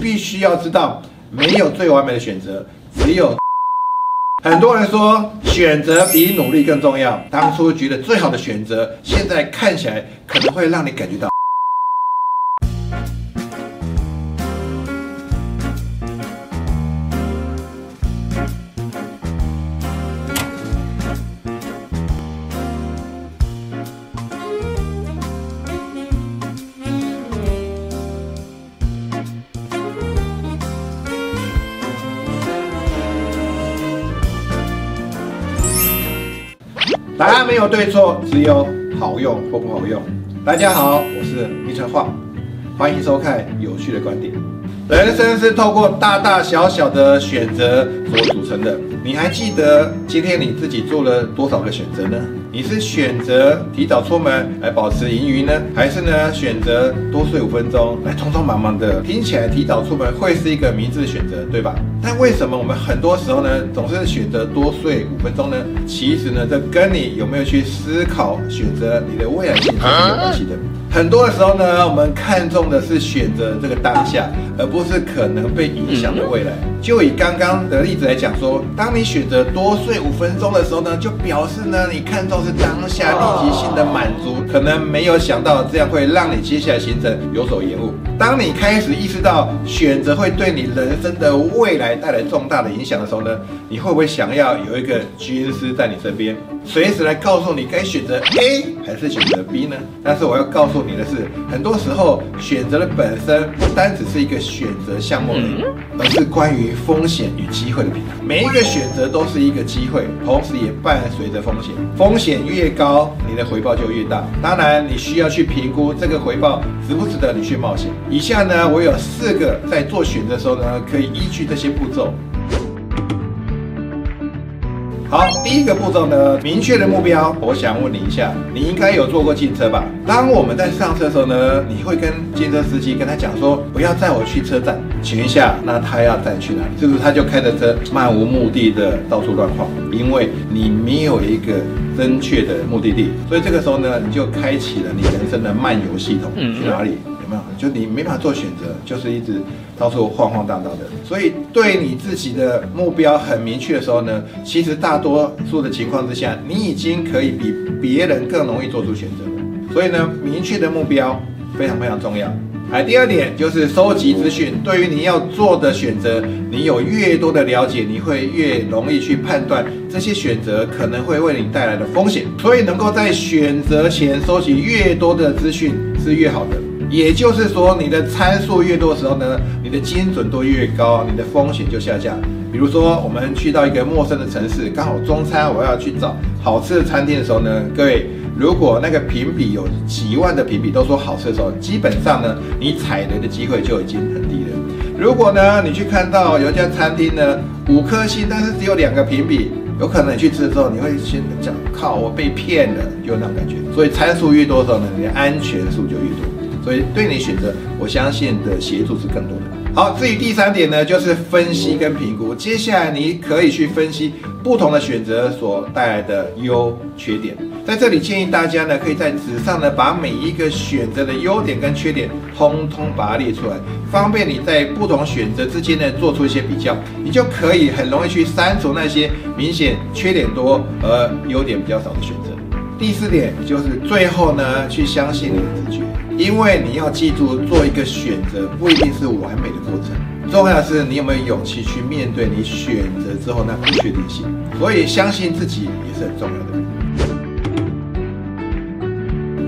必须要知道，没有最完美的选择，只有。很多人说选择比努力更重要。当初觉得最好的选择，现在看起来可能会让你感觉到。答案没有对错，只有好用或不好用。大家好，我是李成化，欢迎收看有趣的观点。人生是透过大大小小的选择所组成的。你还记得今天你自己做了多少个选择呢？你是选择提早出门来保持盈余呢，还是呢选择多睡五分钟来匆匆忙忙的？听起来提早出门会是一个明智的选择，对吧？但为什么我们很多时候呢总是选择多睡五分钟呢？其实呢，这跟你有没有去思考选择你的未来性是有关系的。很多的时候呢，我们看重的是选择这个当下，而不是可能被影响的未来。就以刚刚的例子来讲说，当你选择多睡五分钟的时候呢，就表示呢，你看重是当下立即性的满足，可能没有想到这样会让你接下来行程有所延误。当你开始意识到选择会对你人生的未来带来重大的影响的时候呢，你会不会想要有一个军师在你身边，随时来告诉你该选择 A 还是选择 B 呢？但是我要告诉。你的是，很多时候选择的本身不单只是一个选择项目而已，而是关于风险与机会的平衡。每一个选择都是一个机会，同时也伴随着风险。风险越高，你的回报就越大。当然，你需要去评估这个回报值不值得你去冒险。以下呢，我有四个在做选择的时候呢，可以依据这些步骤。好，第一个步骤呢，明确的目标。我想问你一下，你应该有坐过汽车吧？当我们在上车的时候呢，你会跟汽车司机跟他讲说，不要载我去车站。请问一下，那他要载去哪里？是不是他就开着车漫无目的的到处乱晃？因为你没有一个正确的目的地，所以这个时候呢，你就开启了你人生的漫游系统，去哪里？就你没法做选择，就是一直到处晃晃荡荡的。所以对你自己的目标很明确的时候呢，其实大多数的情况之下，你已经可以比别人更容易做出选择了。所以呢，明确的目标非常非常重要。哎，第二点就是收集资讯。对于你要做的选择，你有越多的了解，你会越容易去判断这些选择可能会为你带来的风险。所以能够在选择前收集越多的资讯是越好的。也就是说，你的参数越多的时候呢，你的精准度越高，你的风险就下降。比如说，我们去到一个陌生的城市，刚好中餐我要去找好吃的餐厅的时候呢，各位，如果那个评比有几万的评比都说好吃的时候，基本上呢，你踩雷的机会就已经很低了。如果呢，你去看到有一家餐厅呢五颗星，但是只有两个评比，有可能你去吃的时候，你会先讲靠，我被骗了，就那种感觉。所以参数越多的时候呢，你的安全数就越多。所以对你选择，我相信的协助是更多的。好，至于第三点呢，就是分析跟评估。接下来你可以去分析不同的选择所带来的优缺点。在这里建议大家呢，可以在纸上呢把每一个选择的优点跟缺点通通把它列出来，方便你在不同选择之间呢做出一些比较，你就可以很容易去删除那些明显缺点多而优点比较少的选择。第四点就是最后呢，去相信你的直觉。因为你要记住，做一个选择不一定是完美的过程，重要的是你有没有勇气去面对你选择之后那不确定性。所以相信自己也是很重要的。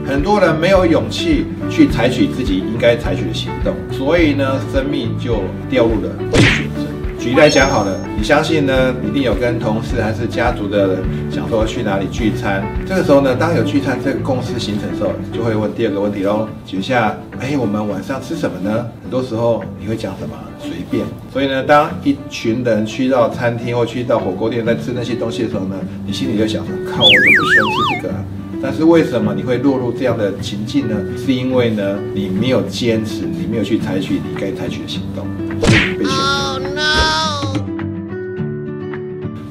很多人没有勇气去采取自己应该采取的行动，所以呢，生命就掉入了危险。举例来讲好了，你相信呢，一定有跟同事还是家族的人想说去哪里聚餐。这个时候呢，当有聚餐这个共识形成的时候，就会问第二个问题喽，举下，哎，我们晚上吃什么呢？很多时候你会讲什么？随便。所以呢，当一群人去到餐厅或去到火锅店在吃那些东西的时候呢，你心里就想说，靠，我就不喜欢吃这个。但是为什么你会落入这样的情境呢？是因为呢，你没有坚持，你没有去采取你该采取的行动，no！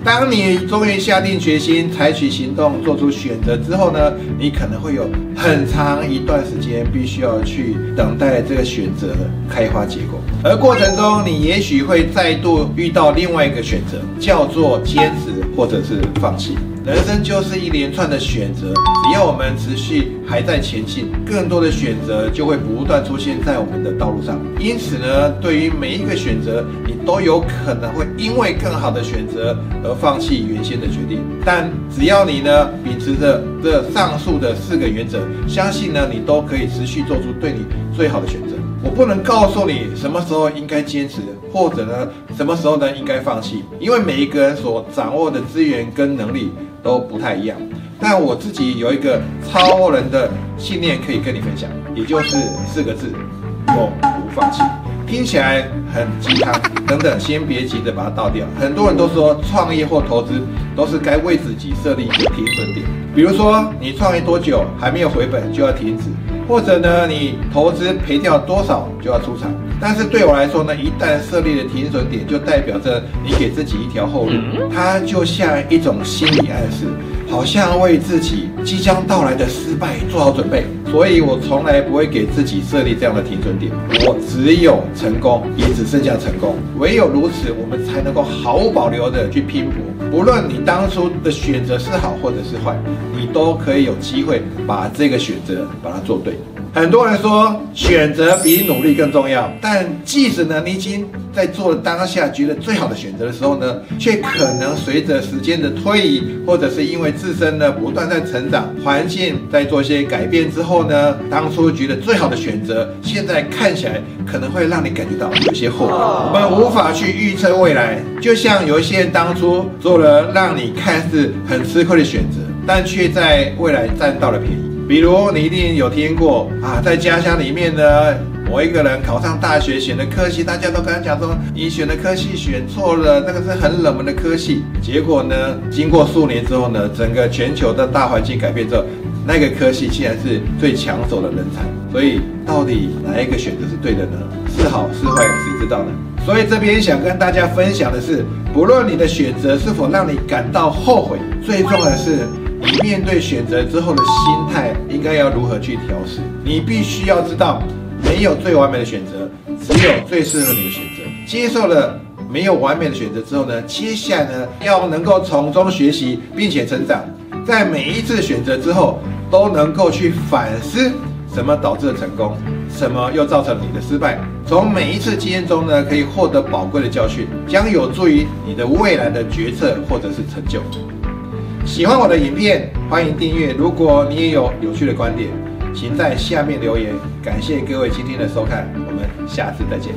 当你终于下定决心采取行动，做出选择之后呢，你可能会有很长一段时间必须要去等待这个选择的开花结果。而过程中，你也许会再度遇到另外一个选择，叫做坚持或者是放弃。人生就是一连串的选择，只要我们持续还在前进，更多的选择就会不断出现在我们的道路上。因此呢，对于每一个选择，你都有可能会因为更好的选择而放弃原先的决定。但只要你呢秉持着这上述的四个原则，相信呢你都可以持续做出对你最好的选择。我不能告诉你什么时候应该坚持，或者呢什么时候呢应该放弃，因为每一个人所掌握的资源跟能力。都不太一样，但我自己有一个超人的信念可以跟你分享，也就是四个字：永不放弃。听起来很鸡汤，等等，先别急着把它倒掉。很多人都说创业或投资都是该为自己设立一个停损点，比如说你创业多久还没有回本就要停止，或者呢你投资赔掉多少就要出场。但是对我来说呢，一旦设立了停损点，就代表着你给自己一条后路，它就像一种心理暗示，好像为自己即将到来的失败做好准备。所以我从来不会给自己设立这样的停损点，我只有成功，也只剩下成功。唯有如此，我们才能够毫无保留的去拼搏。不论你当初的选择是好或者是坏，你都可以有机会把这个选择把它做对。很多人说选择比努力更重要，但即使呢你已经在做了当下觉得最好的选择的时候呢，却可能随着时间的推移，或者是因为自身呢不断在成长，环境在做一些改变之后呢，当初觉得最好的选择，现在看起来可能会让你感觉到有些后悔。我们无法去预测未来，就像有一些人当初做了让你看似很吃亏的选择，但却在未来占到了便宜。比如你一定有听过啊，在家乡里面呢，某一个人考上大学选的科系，大家都跟他讲说，你选的科系选错了，那个是很冷门的科系。结果呢，经过数年之后呢，整个全球的大环境改变之后，那个科系竟然是最抢手的人才。所以到底哪一个选择是对的呢？是好是坏，谁知道呢？所以这边想跟大家分享的是，不论你的选择是否让你感到后悔，最重要的是。你面对选择之后的心态应该要如何去调试？你必须要知道，没有最完美的选择，只有最适合你的选择。接受了没有完美的选择之后呢，接下来呢，要能够从中学习并且成长，在每一次选择之后，都能够去反思什么导致了成功，什么又造成了你的失败。从每一次经验中呢，可以获得宝贵的教训，将有助于你的未来的决策或者是成就。喜欢我的影片，欢迎订阅。如果你也有有趣的观点，请在下面留言。感谢各位今天的收看，我们下次再见。